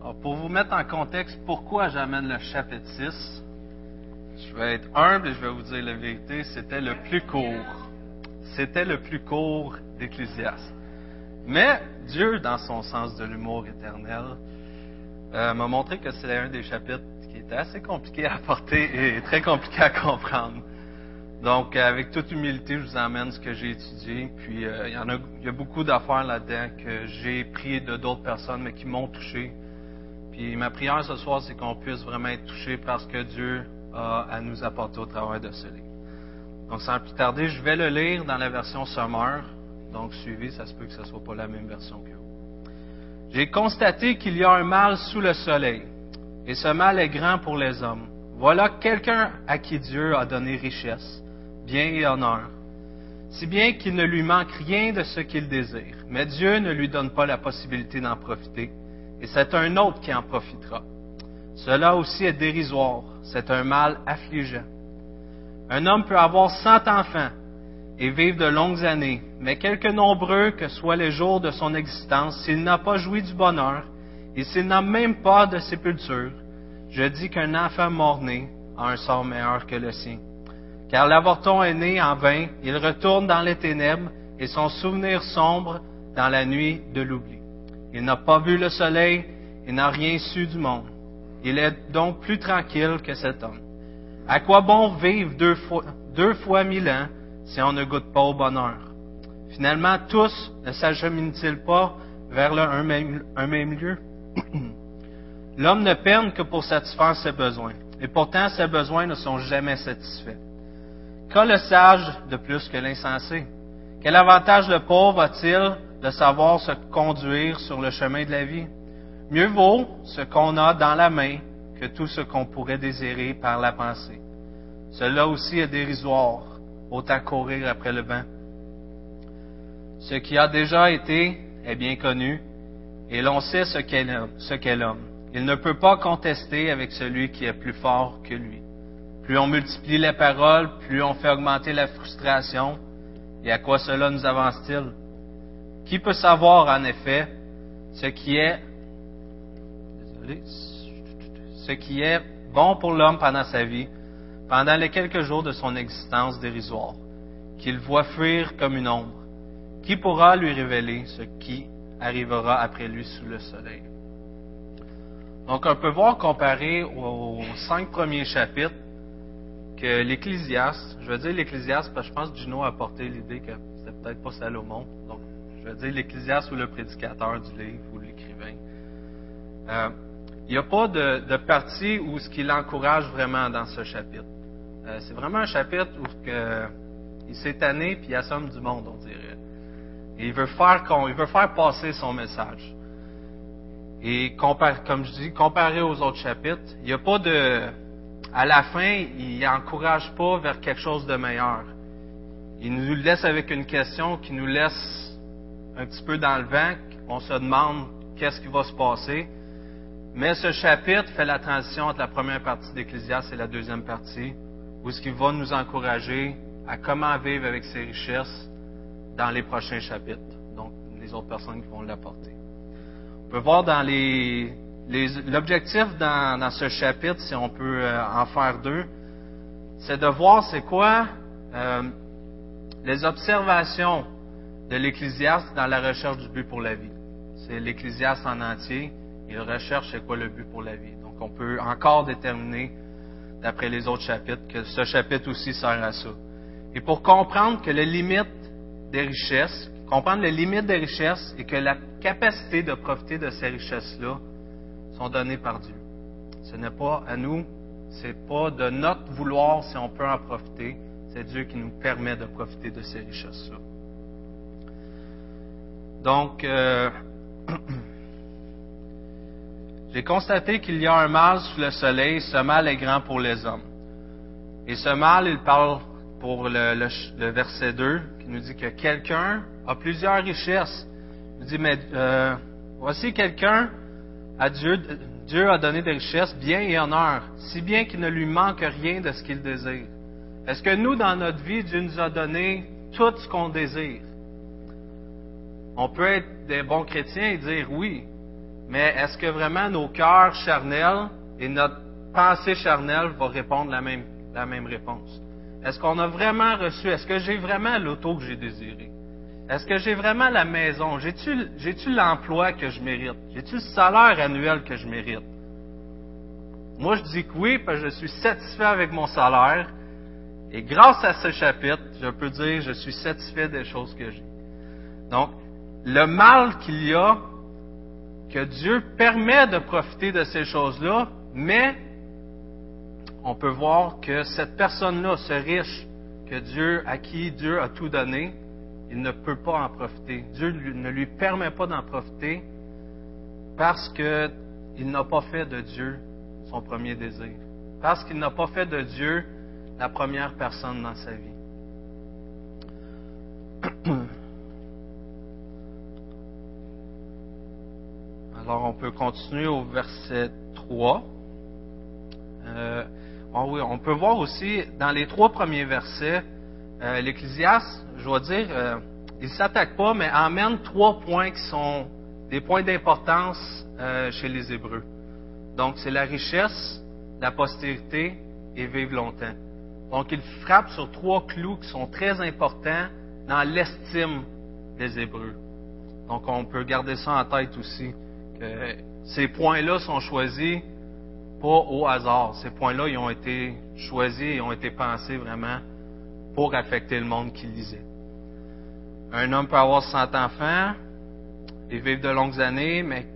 Alors, pour vous mettre en contexte, pourquoi j'amène le chapitre 6, je vais être humble et je vais vous dire la vérité, c'était le plus court. C'était le plus court d'Ecclésiaste. Mais Dieu, dans son sens de l'humour éternel, euh, m'a montré que c'était un des chapitres qui était assez compliqué à porter et très compliqué à comprendre. Donc, avec toute humilité, je vous emmène ce que j'ai étudié. Puis, euh, il, y en a, beaucoup d'affaires là-dedans que j'ai pris de d'autres personnes, mais qui m'ont touché. Puis, ma prière ce soir, c'est qu'on puisse vraiment être touché par ce que Dieu a à nous apporter au travers de ce livre. Donc, sans plus tarder, je vais le lire dans la version Summer. Donc, suivez, ça se peut que ce ne soit pas la même version que vous. J'ai constaté qu'il y a un mal sous le soleil, et ce mal est grand pour les hommes. Voilà quelqu'un à qui Dieu a donné richesse, bien et honneur, si bien qu'il ne lui manque rien de ce qu'il désire. Mais Dieu ne lui donne pas la possibilité d'en profiter, et c'est un autre qui en profitera. Cela aussi est dérisoire, c'est un mal affligeant. Un homme peut avoir cent enfants et vivre de longues années, mais quelque nombreux que soient les jours de son existence, s'il n'a pas joui du bonheur, et s'il n'a même pas de sépulture, je dis qu'un enfant mort-né a un sort meilleur que le sien. Car l'avorton est né en vain, il retourne dans les ténèbres, et son souvenir sombre dans la nuit de l'oubli. Il n'a pas vu le soleil, et n'a rien su du monde. Il est donc plus tranquille que cet homme. À quoi bon vivre deux fois, mille ans si on ne goûte pas au bonheur? Finalement, tous ne s'acheminent-ils pas vers le, un même lieu? L'homme ne peine que pour satisfaire ses besoins, et pourtant ses besoins ne sont jamais satisfaits. Qu'a le sage de plus que l'insensé? Quel avantage le pauvre a-t-il de savoir se conduire sur le chemin de la vie? Mieux vaut ce qu'on a dans la main que tout ce qu'on pourrait désirer par la pensée. Cela aussi est dérisoire, autant courir après le vent. Ce qui a déjà été est bien connu, et l'on sait ce qu'est l'homme. Il ne peut pas contester avec celui qui est plus fort que lui. Plus on multiplie les paroles, plus on fait augmenter la frustration. Et à quoi cela nous avance-t-il? Qui peut savoir en effet ce qui est désolé, ce qui est bon pour l'homme pendant sa vie, pendant les quelques jours de son existence dérisoire, qu'il voit fuir comme une ombre? Qui pourra lui révéler ce qui arrivera après lui sous le soleil? Donc, on peut voir comparé aux cinq premiers chapitres que l'Ecclésiaste, je vais dire l'Ecclésiaste parce que je pense que Gino a apporté l'idée que c'était peut-être pas Salomon. Donc, je vais dire l'Ecclésiaste ou le prédicateur du livre ou l'écrivain. Euh, il n'y a pas de, partie où ce qu'il encourage vraiment dans ce chapitre. Euh, c'est vraiment un chapitre où il s'est tanné puis il assomme du monde, on dirait. Et il veut faire, il veut faire passer son message. Et comme je dis, comparé aux autres chapitres, il n'y a pas de. À la fin, il n'encourage pas vers quelque chose de meilleur. Il nous laisse avec une question qui nous laisse un petit peu dans le vent. On se demande qu'est-ce qui va se passer. Mais ce chapitre fait la transition entre la première partie d'Ecclésiaste et la deuxième partie, où ce qui va nous encourager à comment vivre avec ses richesses dans les prochains chapitres. Donc, les autres personnes qui vont l'apporter. On peut voir dans les, l'objectif dans, ce chapitre, si on peut euh, en faire deux, c'est de voir c'est quoi euh, les observations de l'Ecclésiaste dans la recherche du but pour la vie. C'est l'Ecclésiaste en entier. Il recherche c'est quoi le but pour la vie. Donc on peut encore déterminer, d'après les autres chapitres, que ce chapitre aussi sert à ça. Et pour comprendre que les limites des richesses, comprendre les limites des richesses et que la capacité de profiter de ces richesses-là sont données par Dieu. Ce n'est pas à nous, c'est pas de notre vouloir si on peut en profiter, c'est Dieu qui nous permet de profiter de ces richesses-là. Donc, euh, j'ai constaté qu'il y a un mal sous le soleil, ce mal est grand pour les hommes. Et ce mal, il parle pour le, verset 2, qui nous dit que quelqu'un a plusieurs richesses, il dit, mais euh, voici quelqu'un Dieu, a donné des richesses, bien et honneur, si bien qu'il ne lui manque rien de ce qu'il désire. Est-ce que nous, dans notre vie, Dieu nous a donné tout ce qu'on désire? On peut être des bons chrétiens et dire oui, mais est-ce que vraiment nos cœurs charnels et notre pensée charnelle va répondre la même, la même réponse? Est-ce qu'on a vraiment reçu, est-ce que j'ai vraiment l'auto que j'ai désiré? Est-ce que j'ai vraiment la maison? J'ai-tu, l'emploi que je mérite? J'ai-tu le salaire annuel que je mérite? Moi, je dis que oui, parce que je suis satisfait avec mon salaire. Et grâce à ce chapitre, je peux dire que je suis satisfait des choses que j'ai. Donc, le mal qu'il y a, que Dieu permet de profiter de ces choses-là, mais on peut voir que cette personne-là, ce riche, que Dieu, à qui Dieu a tout donné, il ne peut pas en profiter. Dieu ne lui permet pas d'en profiter parce qu'il n'a pas fait de Dieu son premier désir. Parce qu'il n'a pas fait de Dieu la première personne dans sa vie. Alors on peut continuer au verset 3. Euh, oh oui, on peut voir aussi dans les trois premiers versets, euh, l'Ecclésiaste, je dois dire, euh, il ne s'attaque pas, mais emmène trois points qui sont des points d'importance euh, chez les Hébreux. Donc, c'est la richesse, la postérité et vivre longtemps. Donc, il frappe sur trois clous qui sont très importants dans l'estime des Hébreux. Donc, on peut garder ça en tête aussi. Que ces points-là sont choisis pas au hasard. Ces points-là, ils ont été choisis et ont été pensés vraiment pour affecter le monde qui lisait. Un homme peut avoir 100 enfants et vivre de longues années, mais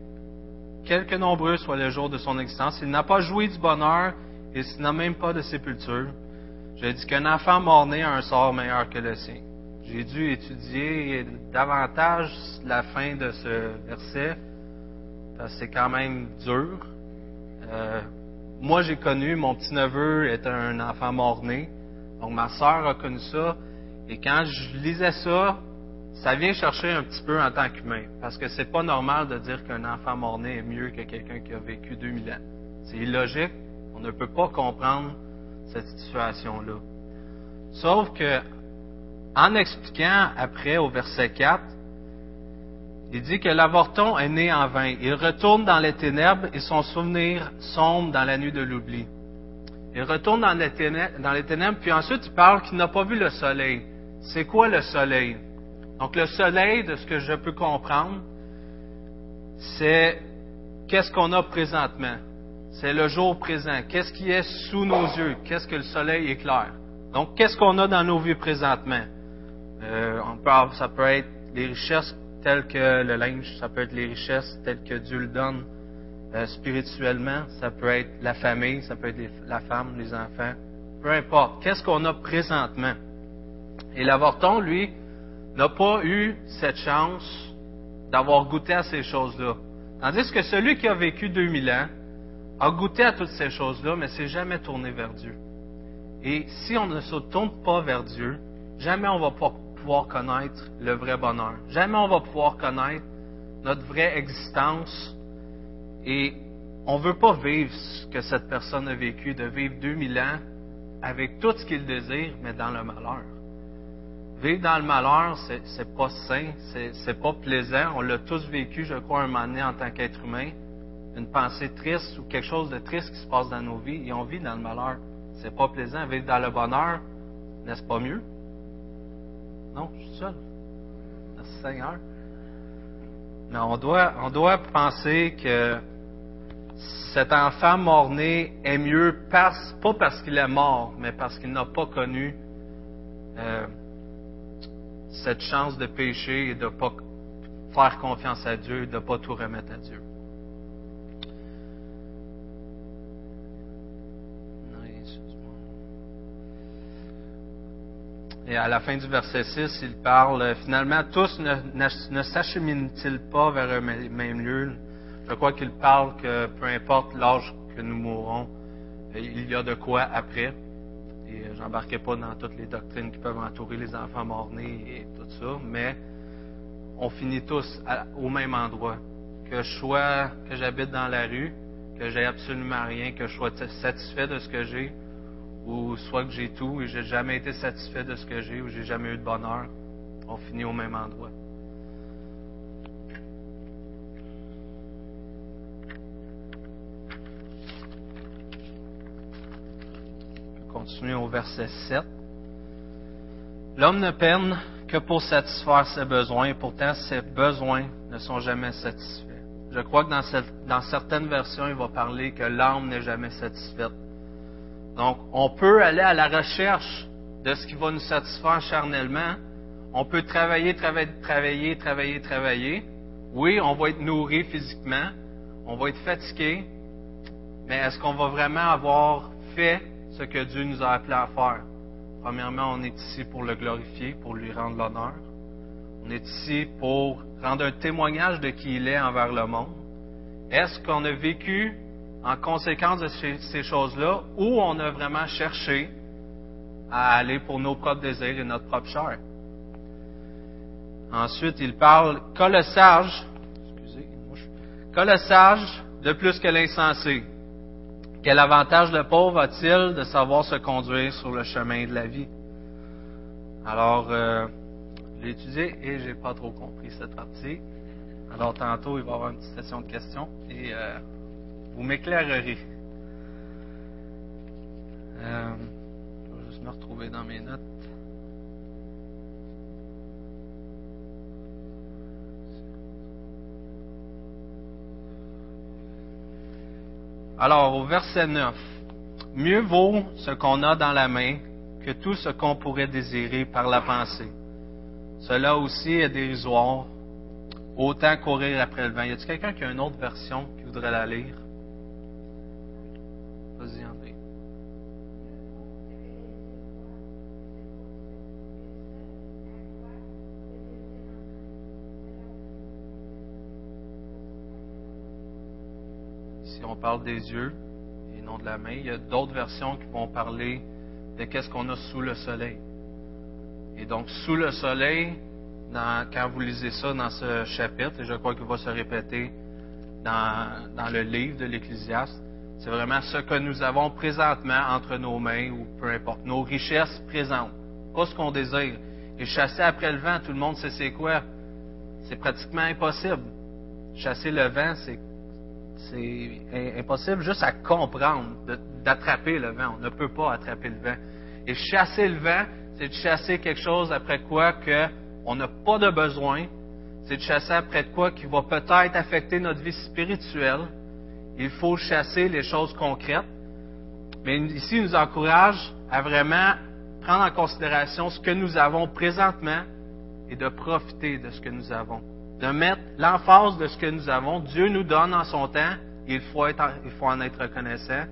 quelque nombreux soit le jour de son existence, il n'a pas joué du bonheur et s'il n'a même pas de sépulture. Je dis qu'un enfant mort-né a un sort meilleur que le sien. J'ai dû étudier davantage la fin de ce verset, parce que c'est quand même dur. Euh, moi, j'ai connu, mon petit-neveu est un enfant mort-né. Donc, ma sœur a connu ça. Et quand je lisais ça, ça vient chercher un petit peu en tant qu'humain. Parce que c'est pas normal de dire qu'un enfant mort-né est mieux que quelqu'un qui a vécu 2000 ans. C'est illogique. On ne peut pas comprendre cette situation-là. Sauf que, en expliquant après au verset 4, il dit que l'avorton est né en vain. Il retourne dans les ténèbres et son souvenir sombre dans la nuit de l'oubli. Il retourne dans les, ténèbres, puis ensuite il parle qu'il n'a pas vu le soleil. C'est quoi le soleil? Donc le soleil, de ce que je peux comprendre, c'est qu'est-ce qu'on a présentement. C'est le jour présent. Qu'est-ce qui est sous nos yeux? Qu'est-ce que le soleil éclaire? Donc, qu'est-ce qu'on a dans nos vies présentement? Euh, ça peut être les richesses telles que le linge, ça peut être les richesses telles que Dieu le donne euh, spirituellement, ça peut être la famille, ça peut être la femme, les enfants, peu importe. Qu'est-ce qu'on a présentement? Et l'avorton, lui, n'a pas eu cette chance d'avoir goûté à ces choses-là. Tandis que celui qui a vécu 2000 ans a goûté à toutes ces choses-là, mais s'est jamais tourné vers Dieu. Et si on ne se tourne pas vers Dieu, jamais on va pouvoir connaître le vrai bonheur. Jamais on va pouvoir connaître notre vraie existence. Et on ne veut pas vivre ce que cette personne a vécu, de vivre 2000 ans avec tout ce qu'il désire, mais dans le malheur. Vivre dans le malheur, c'est, pas sain, c'est pas plaisant. On l'a tous vécu, je crois, un moment donné en tant qu'être humain. Une pensée triste ou quelque chose de triste qui se passe dans nos vies et on vit dans le malheur. C'est pas plaisant. Vivre dans le bonheur, n'est-ce pas mieux? Non, je suis seul. Merci Seigneur. Mais on doit, on doit penser que cet enfant mort-né est mieux parce, pas parce qu'il est mort, mais parce qu'il n'a pas connu euh, cette chance de pécher et de ne pas faire confiance à Dieu, de ne pas tout remettre à Dieu. Et à la fin du verset 6, il parle, finalement, tous ne, ne, s'acheminent-ils pas vers un même lieu? Je crois qu'il parle que peu importe l'âge que nous mourrons, il y a de quoi après. Et euh, j'embarquais pas dans toutes les doctrines qui peuvent entourer les enfants morts-nés et tout ça, mais on finit tous au même endroit. Que je que j'habite dans la rue, que j'ai absolument rien, que je sois satisfait de ce que j'ai, ou soit que j'ai tout et j'ai jamais été satisfait de ce que j'ai, ou j'ai jamais eu de bonheur, on finit au même endroit. Continuer au verset 7. L'homme ne peine que pour satisfaire ses besoins, et pourtant ses besoins ne sont jamais satisfaits. Je crois que dans, dans certaines versions, il va parler que l'âme n'est jamais satisfaite. Donc, on peut aller à la recherche de ce qui va nous satisfaire charnellement. On peut travailler, travailler, travailler, travailler, travailler. Oui, on va être nourri physiquement, on va être fatigué, mais est-ce qu'on va vraiment avoir fait ce que Dieu nous a appelé à faire? Premièrement, on est ici pour le glorifier, pour lui rendre l'honneur. On est ici pour rendre un témoignage de qui il est envers le monde. Est-ce qu'on a vécu en conséquence de ces choses-là ou on a vraiment cherché à aller pour nos propres désirs et notre propre chair? Ensuite, il parle qu'a le excusez, qu'a le sage de plus que l'insensé. Quel avantage le pauvre a-t-il de savoir se conduire sur le chemin de la vie? Alors, euh, j'ai étudié et j'ai pas trop compris cette partie. Alors, tantôt, il va y avoir une petite session de questions et euh, vous m'éclairerez. Euh, je vais juste me retrouver dans mes notes. Alors, au verset 9, mieux vaut ce qu'on a dans la main que tout ce qu'on pourrait désirer par la pensée. Cela aussi est dérisoire, autant courir après le vent. Y a-t-il quelqu'un qui a une autre version qui voudrait la lire? On parle des yeux et non de la main, il y a d'autres versions qui vont parler de qu'est-ce qu'on a sous le soleil. Et donc, sous le soleil, quand vous lisez ça dans ce chapitre, et je crois qu'il va se répéter dans, le livre de l'Ecclésiaste, c'est vraiment ce que nous avons présentement entre nos mains, ou peu importe, nos richesses présentes, pas ce qu'on désire. Et chasser après le vent, tout le monde sait c'est quoi? C'est pratiquement impossible. Chasser le vent, c'est c'est impossible juste à comprendre d'attraper le vent. On ne peut pas attraper le vent. Et chasser le vent, c'est de chasser quelque chose après quoi que on n'a pas de besoin. C'est de chasser après quoi qui va peut-être affecter notre vie spirituelle. Il faut chasser les choses concrètes. Mais ici, il nous encourage à vraiment prendre en considération ce que nous avons présentement et de profiter de ce que nous avons. De mettre l'emphase de ce que nous avons. Dieu nous donne en son temps. Il faut, en être reconnaissant.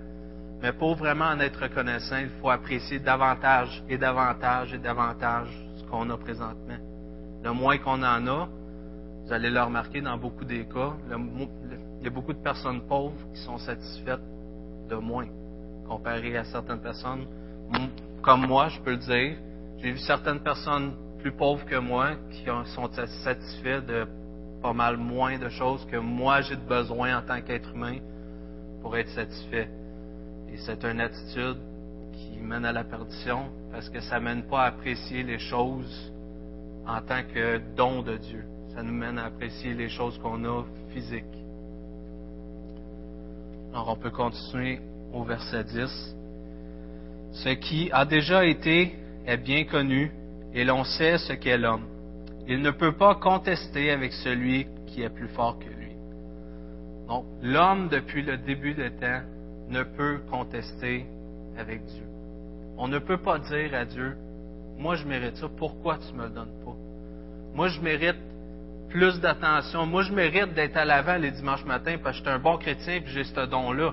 Mais pour vraiment en être reconnaissant, il faut apprécier davantage et davantage et davantage ce qu'on a présentement. Le moins qu'on en a, vous allez le remarquer dans beaucoup des cas, il y a beaucoup de personnes pauvres qui sont satisfaites de moins comparé à certaines personnes. Comme moi, je peux le dire, j'ai vu certaines personnes plus pauvres que moi qui sont satisfaits de pas mal moins de choses que moi j'ai de besoin en tant qu'être humain pour être satisfait. Et c'est une attitude qui mène à la perdition parce que ça ne mène pas à apprécier les choses en tant que don de Dieu. Ça nous mène à apprécier les choses qu'on a physiques. Alors on peut continuer au verset 10. Ce qui a déjà été est bien connu et l'on sait ce qu'est l'homme. Il ne peut pas contester avec celui qui est plus fort que lui. Donc, l'homme, depuis le début des temps, ne peut contester avec Dieu. On ne peut pas dire à Dieu, moi je mérite ça, pourquoi tu ne me le donnes pas? Moi je mérite plus d'attention, moi je mérite d'être à l'avant les dimanches matins parce que je suis un bon chrétien et j'ai ce don-là.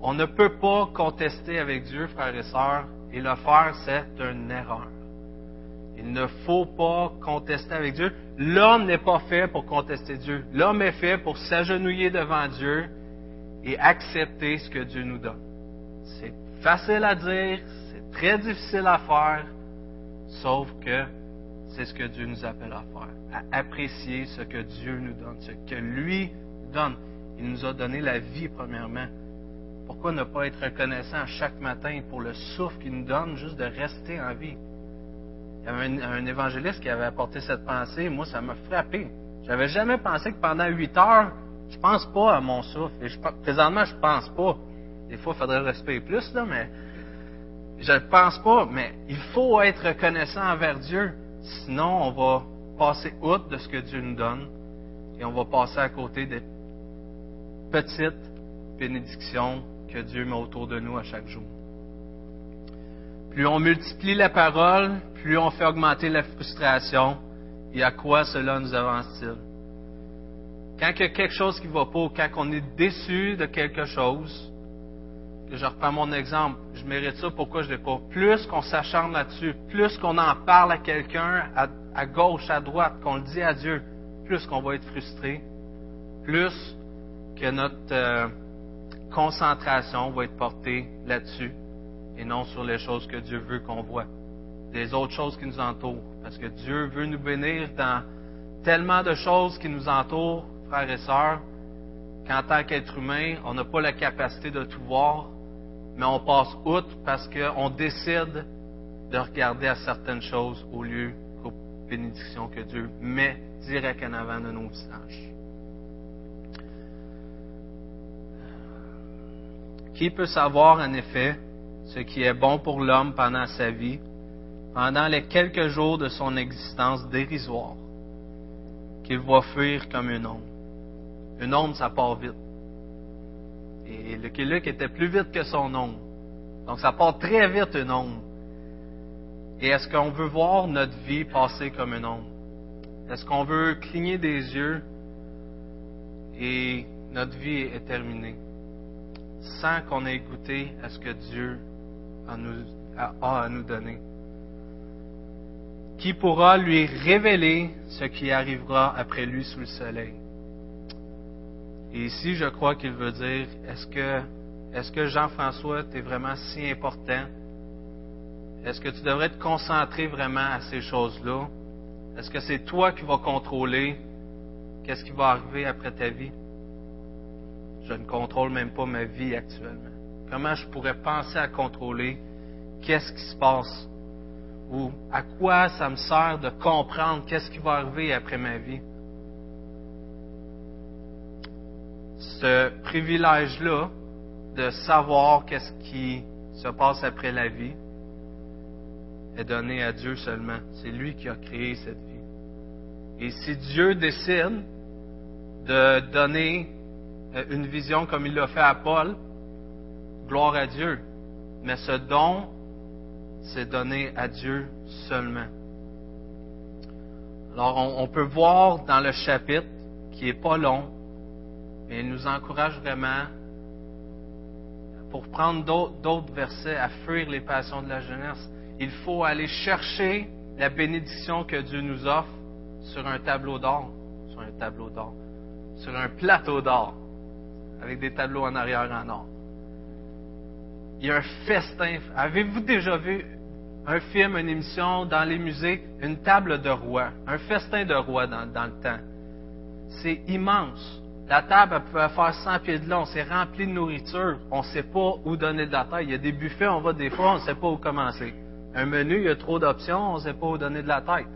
On ne peut pas contester avec Dieu, frères et sœurs, et le faire, c'est une erreur. Il ne faut pas contester avec Dieu. L'homme n'est pas fait pour contester Dieu. L'homme est fait pour s'agenouiller devant Dieu et accepter ce que Dieu nous donne. C'est facile à dire, c'est très difficile à faire, sauf que c'est ce que Dieu nous appelle à faire, à apprécier ce que Dieu nous donne, ce que lui donne. Il nous a donné la vie premièrement. Pourquoi ne pas être reconnaissant chaque matin pour le souffle qu'il nous donne, juste de rester en vie? Il y avait un, évangéliste qui avait apporté cette pensée, moi ça m'a frappé. J'avais jamais pensé que pendant huit heures, je pense pas à mon souffle. Et présentement, je pense pas. Des fois, il faudrait respirer plus, là, mais Je ne pense pas, mais il faut être reconnaissant envers Dieu. Sinon, on va passer outre de ce que Dieu nous donne et on va passer à côté des petites bénédictions que Dieu met autour de nous à chaque jour. Plus on multiplie la parole, plus on fait augmenter la frustration. Et à quoi cela nous avance-t-il? Quand il y a quelque chose qui ne va pas, quand on est déçu de quelque chose, que je reprends mon exemple, je mérite ça, pourquoi je ne l'ai pas? Plus qu'on s'acharne là-dessus, plus qu'on en parle à quelqu'un, à, gauche, à droite, qu'on le dit à Dieu, plus qu'on va être frustré, plus que notre euh, concentration va être portée là-dessus et non sur les choses que Dieu veut qu'on voit, des autres choses qui nous entourent. Parce que Dieu veut nous bénir dans tellement de choses qui nous entourent, frères et sœurs, qu'en tant qu'être humain, on n'a pas la capacité de tout voir, mais on passe outre parce qu'on décide de regarder à certaines choses au lieu qu'aux bénédictions que Dieu met direct en avant de nos visages. Qui peut savoir en effet ce qui est bon pour l'homme pendant sa vie, pendant les quelques jours de son existence dérisoire, qu'il voit fuir comme une ombre. Une ombre, ça part vite. Et le Lucky était plus vite que son ombre. Donc ça part très vite une ombre. Et est-ce qu'on veut voir notre vie passer comme une ombre? Est-ce qu'on veut cligner des yeux et notre vie est terminée sans qu'on ait goûté à ce que Dieu à nous donner. Qui pourra lui révéler ce qui arrivera après lui sous le soleil? Et ici, je crois qu'il veut dire, est-ce que, est-ce que Jean-François, tu es vraiment si important? Est-ce que tu devrais te concentrer vraiment à ces choses-là? Est-ce que c'est toi qui vas contrôler qu'est-ce qui va arriver après ta vie? Je ne contrôle même pas ma vie actuellement. Comment je pourrais penser à contrôler qu'est-ce qui se passe ou à quoi ça me sert de comprendre qu'est-ce qui va arriver après ma vie? Ce privilège-là de savoir qu'est-ce qui se passe après la vie est donné à Dieu seulement. C'est lui qui a créé cette vie. Et si Dieu décide de donner une vision comme il l'a fait à Paul, gloire à Dieu. Mais ce don, c'est donné à Dieu seulement. Alors, on, peut voir dans le chapitre, qui est pas long, mais il nous encourage vraiment, pour prendre d'autres versets, à fuir les passions de la jeunesse. Il faut aller chercher la bénédiction que Dieu nous offre sur un tableau d'or, sur un tableau d'or, sur un plateau d'or, avec des tableaux en arrière en or il y a un festin. Avez-vous déjà vu un film, une émission dans les musées, une table de roi, un festin de roi dans, le temps? C'est immense. La table, elle faire 100 pieds de long. C'est rempli de nourriture. On ne sait pas où donner de la taille. Il y a des buffets, on va des fois, on ne sait pas où commencer. Un menu, il y a trop d'options, on ne sait pas où donner de la tête.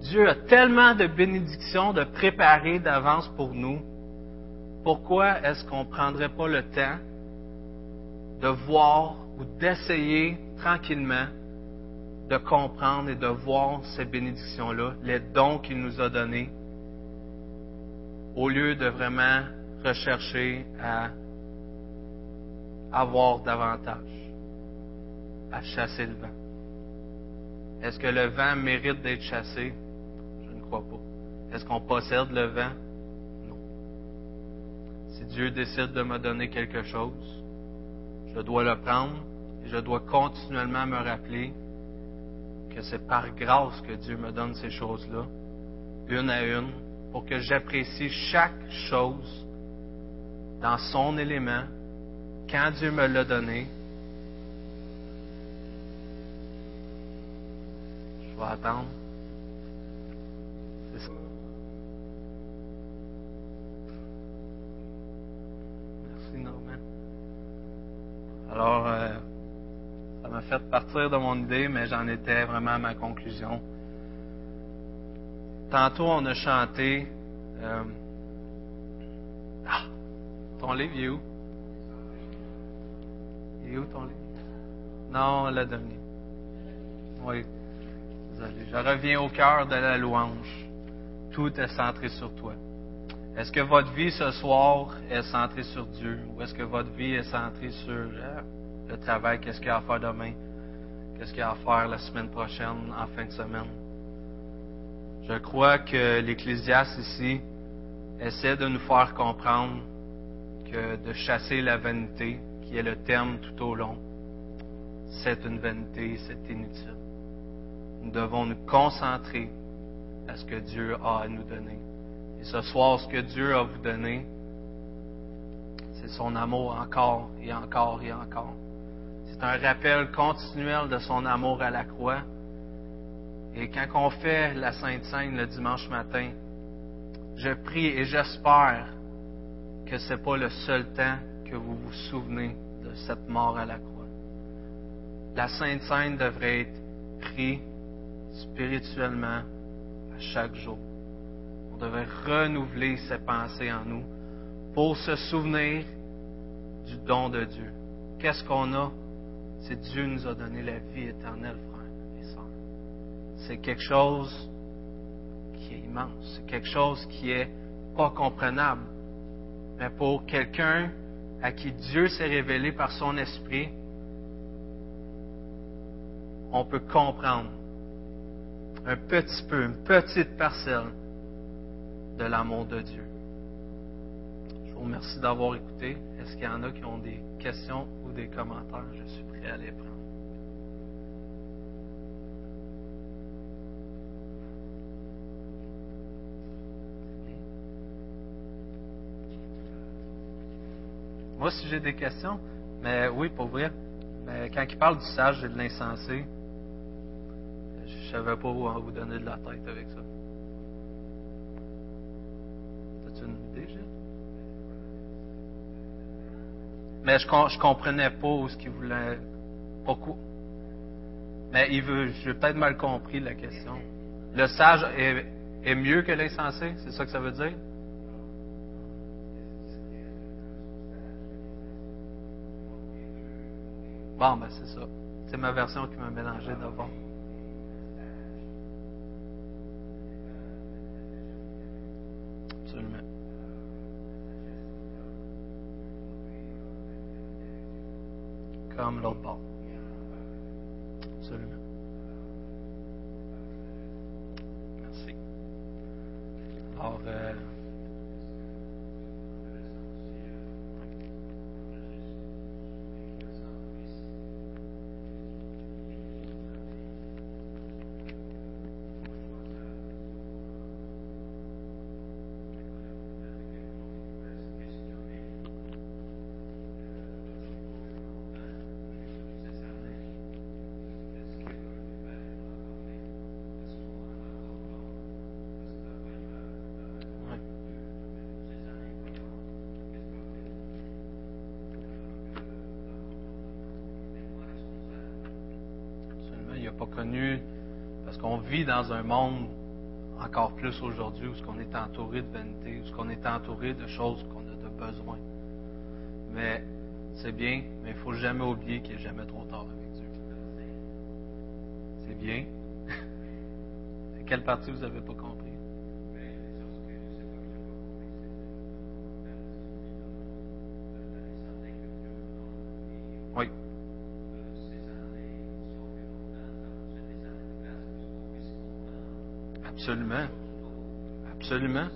Dieu a tellement de bénédictions de préparer d'avance pour nous. Pourquoi est-ce qu'on ne prendrait pas le temps de voir ou d'essayer tranquillement de comprendre et de voir ces bénédictions-là, les dons qu'il nous a donnés, au lieu de vraiment rechercher à avoir davantage, à chasser le vent. Est-ce que le vent mérite d'être chassé? Je ne crois pas. Est-ce qu'on possède le vent? Non. Si Dieu décide de me donner quelque chose, je dois le prendre et je dois continuellement me rappeler que c'est par grâce que Dieu me donne ces choses-là, une à une, pour que j'apprécie chaque chose dans son élément, quand Dieu me l'a donné. Je vais attendre. C'est ça. Merci, Norman. Alors, euh, ça m'a fait partir de mon idée, mais j'en étais vraiment à ma conclusion. Tantôt, on a chanté. Euh, ah, ton livre, est où? Il est où ton livre? Non, la dernière. Oui. Je reviens au cœur de la louange. Tout est centré sur toi. Est-ce que votre vie ce soir est centrée sur Dieu? Ou est-ce que votre vie est centrée sur euh, le travail, qu'est-ce qu'il y a à faire demain, qu'est-ce qu'il y a à faire la semaine prochaine, en fin de semaine? Je crois que l'Ecclésiaste ici essaie de nous faire comprendre que de chasser la vanité, qui est le terme tout au long, c'est une vanité, c'est inutile. Nous devons nous concentrer à ce que Dieu a à nous donner. Et ce soir, ce que Dieu a vous donner, c'est son amour encore et encore et encore. C'est un rappel continuel de son amour à la croix. Et quand on fait la Sainte Seine le dimanche matin, je prie et j'espère que ce n'est pas le seul temps que vous vous souvenez de cette mort à la croix. La Sainte Seine devrait être prise spirituellement à chaque jour. On devrait renouveler ses pensées en nous pour se souvenir du don de Dieu. Qu'est-ce qu'on a? C'est Dieu nous a donné la vie éternelle, frères et sœurs. C'est quelque chose qui est immense. C'est quelque chose qui est pas comprenable. Mais pour quelqu'un à qui Dieu s'est révélé par son esprit, on peut comprendre un petit peu, une petite parcelle de l'amour de Dieu. Je vous remercie d'avoir écouté. Est-ce qu'il y en a qui ont des questions ou des commentaires? Je suis prêt à les prendre. Moi, si j'ai des questions, mais oui, pour vrai. Mais quand il parle du sage et de l'insensé, je savais pas vous donner de la tête avec ça. Une idée? Mais je, je comprenais pas où ce qu'il voulait. Pourquoi? Mais il veut, j'ai peut-être mal compris la question. Le sage est, est mieux que l'insensé, c'est ça que ça veut dire? Bon, ben c'est ça. C'est ma version qui m'a mélangé d'abord. Parce qu'on vit dans un monde encore plus aujourd'hui où ce qu'on est entouré de vanité, où ce qu'on est entouré de choses qu'on a de besoin. Mais c'est bien, mais il ne faut jamais oublier qu'il n'est jamais trop tard avec Dieu. C'est bien. Quelle partie vous n'avez pas compris? Absolument. Absolument.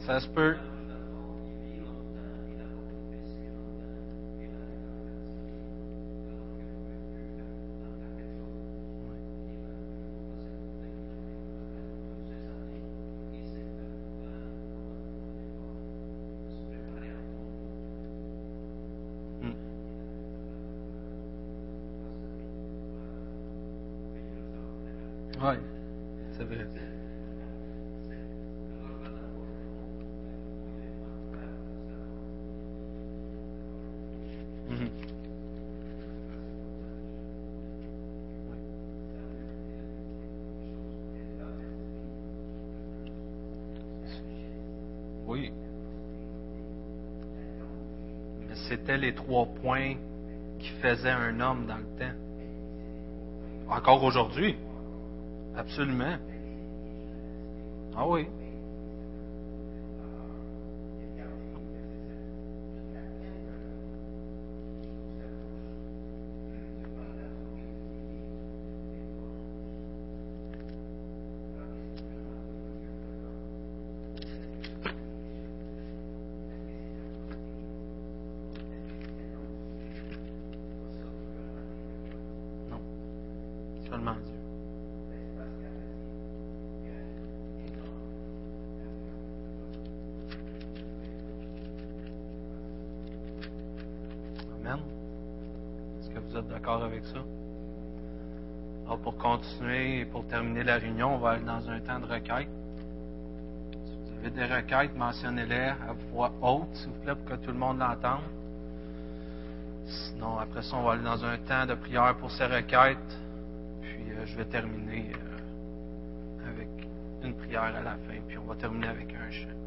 Ça se peut. Oui, c'est vrai. Mhm. Oui. c'était les trois points qui faisaient un homme dans le temps. Encore aujourd'hui. Absolument. Ah oui. Non. Seulement Dieu. Amen. Est-ce que vous d'accord avec ça? Alors, pour continuer et pour terminer la réunion, on va aller dans un temps de requête. Si vous avez des requêtes, mentionnez-les à voix haute, s'il vous plaît, pour que tout le monde l'entende. Sinon, après ça, on va aller dans un temps de prière pour ces requêtes. Puis, euh, je vais terminer euh, avec une prière à la fin. Puis, on va terminer avec un chant.